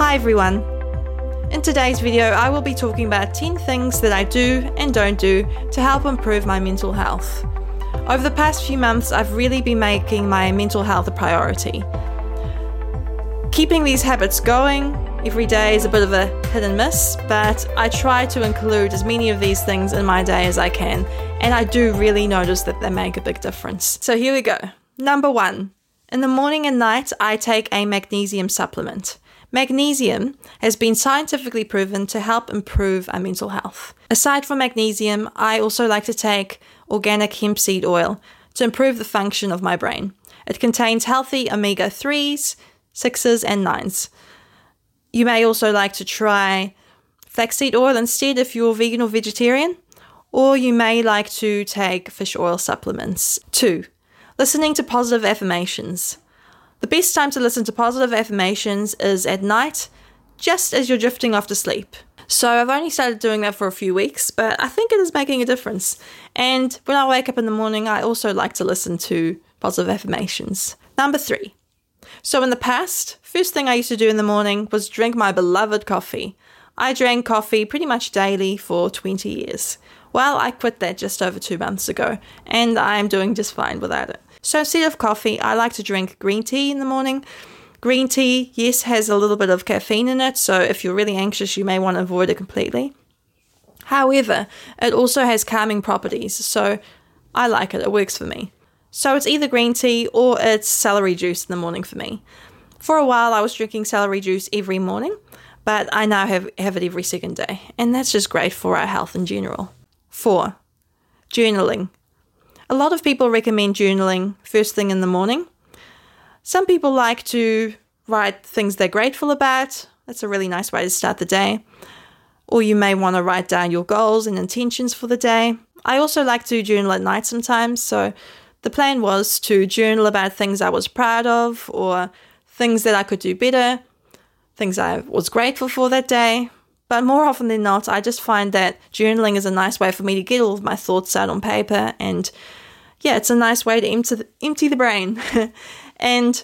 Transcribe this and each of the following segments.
Hi everyone! In today's video, I will be talking about 10 things that I do and don't do to help improve my mental health. Over the past few months, I've really been making my mental health a priority. Keeping these habits going every day is a bit of a hit and miss, but I try to include as many of these things in my day as I can, and I do really notice that they make a big difference. So here we go. Number one, in the morning and night, I take a magnesium supplement. Magnesium has been scientifically proven to help improve our mental health. Aside from magnesium, I also like to take organic hemp seed oil to improve the function of my brain. It contains healthy omega 3s, 6s, and 9s. You may also like to try flaxseed oil instead if you're vegan or vegetarian, or you may like to take fish oil supplements. 2. Listening to positive affirmations. The best time to listen to positive affirmations is at night, just as you're drifting off to sleep. So I've only started doing that for a few weeks, but I think it is making a difference. And when I wake up in the morning, I also like to listen to positive affirmations. Number three. So in the past, first thing I used to do in the morning was drink my beloved coffee. I drank coffee pretty much daily for 20 years. Well, I quit that just over two months ago, and I'm doing just fine without it. So instead of coffee, I like to drink green tea in the morning. Green tea, yes, has a little bit of caffeine in it, so if you're really anxious, you may want to avoid it completely. However, it also has calming properties, so I like it, it works for me. So it's either green tea or it's celery juice in the morning for me. For a while, I was drinking celery juice every morning, but I now have, have it every second day, and that's just great for our health in general. 4. Journaling. A lot of people recommend journaling first thing in the morning. Some people like to write things they're grateful about. That's a really nice way to start the day. Or you may want to write down your goals and intentions for the day. I also like to journal at night sometimes. So the plan was to journal about things I was proud of or things that I could do better, things I was grateful for that day. But more often than not, I just find that journaling is a nice way for me to get all of my thoughts out on paper and yeah, it's a nice way to empty the, empty the brain. and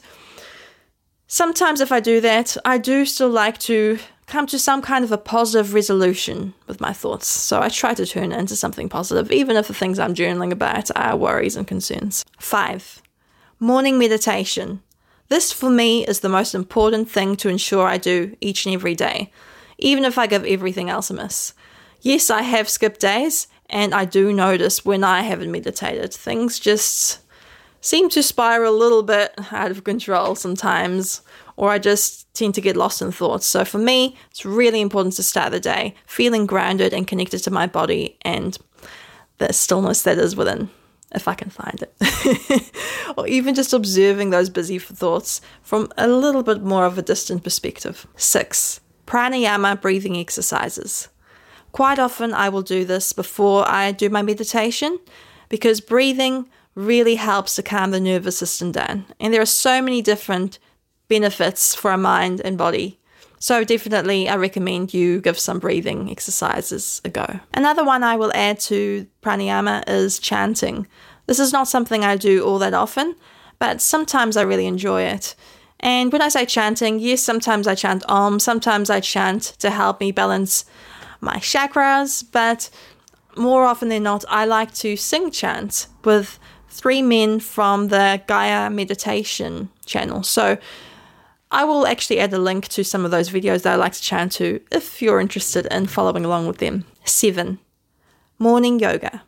sometimes if I do that, I do still like to come to some kind of a positive resolution with my thoughts. So I try to turn it into something positive, even if the things I'm journaling about are worries and concerns. Five, morning meditation. This for me is the most important thing to ensure I do each and every day, even if I give everything else a miss. Yes, I have skipped days, and I do notice when I haven't meditated, things just seem to spiral a little bit out of control sometimes, or I just tend to get lost in thoughts. So for me, it's really important to start the day feeling grounded and connected to my body and the stillness that is within, if I can find it. or even just observing those busy thoughts from a little bit more of a distant perspective. Six, pranayama breathing exercises. Quite often, I will do this before I do my meditation because breathing really helps to calm the nervous system down. And there are so many different benefits for our mind and body. So, definitely, I recommend you give some breathing exercises a go. Another one I will add to pranayama is chanting. This is not something I do all that often, but sometimes I really enjoy it. And when I say chanting, yes, sometimes I chant Om, sometimes I chant to help me balance my chakras, but more often than not, I like to sing chant with three men from the Gaia Meditation channel. So I will actually add a link to some of those videos that I like to chant to if you're interested in following along with them. Seven, morning yoga.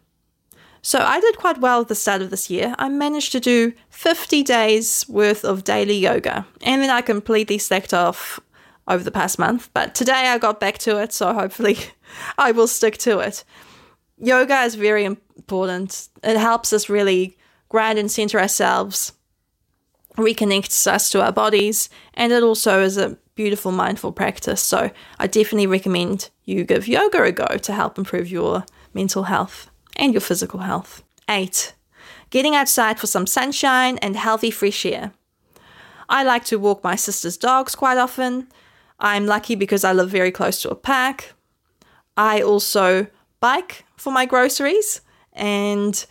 So I did quite well at the start of this year. I managed to do 50 days worth of daily yoga, and then I completely slacked off over the past month, but today I got back to it, so hopefully I will stick to it. Yoga is very important. It helps us really ground and center ourselves, reconnects us to our bodies, and it also is a beautiful mindful practice. So I definitely recommend you give yoga a go to help improve your mental health and your physical health. Eight, getting outside for some sunshine and healthy fresh air. I like to walk my sister's dogs quite often. I'm lucky because I live very close to a park. I also bike for my groceries and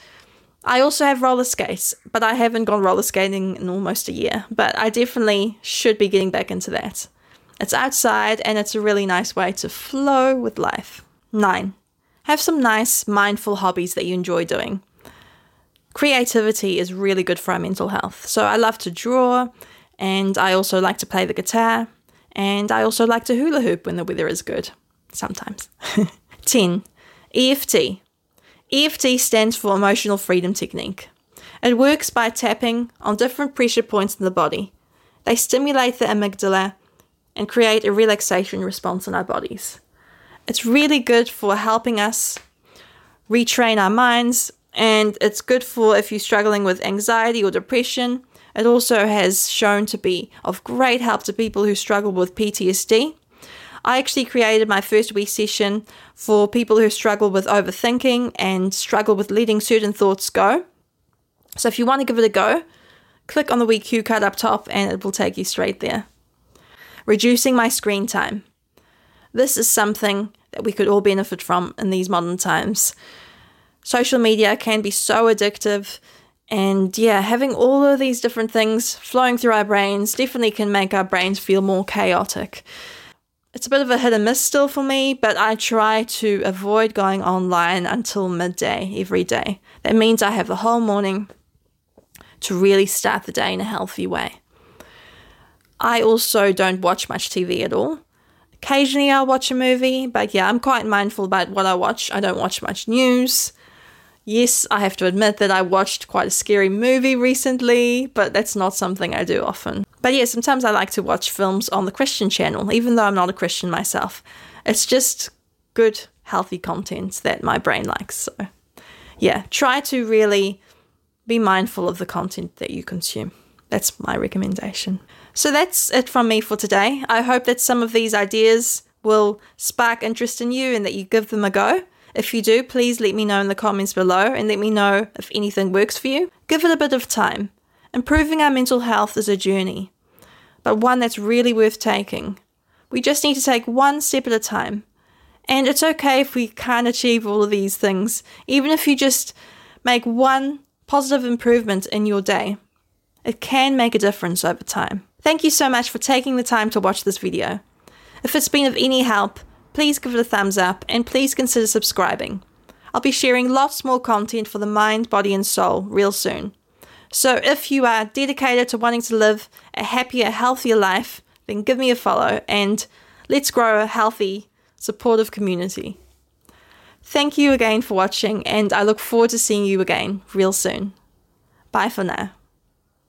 I also have roller skates, but I haven't gone roller skating in almost a year. But I definitely should be getting back into that. It's outside and it's a really nice way to flow with life. 9. Have some nice, mindful hobbies that you enjoy doing. Creativity is really good for our mental health. So I love to draw and I also like to play the guitar and I also like to hula hoop when the weather is good. Sometimes. 10. EFT. EFT stands for Emotional Freedom Technique. It works by tapping on different pressure points in the body. They stimulate the amygdala and create a relaxation response in our bodies. It's really good for helping us retrain our minds, and it's good for if you're struggling with anxiety or depression. It also has shown to be of great help to people who struggle with PTSD. I actually created my first week session for people who struggle with overthinking and struggle with letting certain thoughts go. So if you want to give it a go, click on the week cue card up top and it will take you straight there. Reducing my screen time. This is something that we could all benefit from in these modern times. Social media can be so addictive, and yeah, having all of these different things flowing through our brains definitely can make our brains feel more chaotic. It's a bit of a hit and miss still for me, but I try to avoid going online until midday every day. That means I have the whole morning to really start the day in a healthy way. I also don't watch much TV at all. Occasionally I'll watch a movie, but yeah, I'm quite mindful about what I watch. I don't watch much news. Yes, I have to admit that I watched quite a scary movie recently, but that's not something I do often. But yeah, sometimes I like to watch films on the Christian channel, even though I'm not a Christian myself. It's just good, healthy content that my brain likes. So yeah, try to really be mindful of the content that you consume. That's my recommendation. So that's it from me for today. I hope that some of these ideas will spark interest in you and that you give them a go. If you do, please let me know in the comments below and let me know if anything works for you. Give it a bit of time. Improving our mental health is a journey, but one that's really worth taking. We just need to take one step at a time. And it's okay if we can't achieve all of these things, even if you just make one positive improvement in your day. It can make a difference over time. Thank you so much for taking the time to watch this video. If it's been of any help, please give it a thumbs up and please consider subscribing. I'll be sharing lots more content for the mind, body, and soul real soon. So if you are dedicated to wanting to live a happier, healthier life, then give me a follow and let's grow a healthy, supportive community. Thank you again for watching, and I look forward to seeing you again real soon. Bye for now.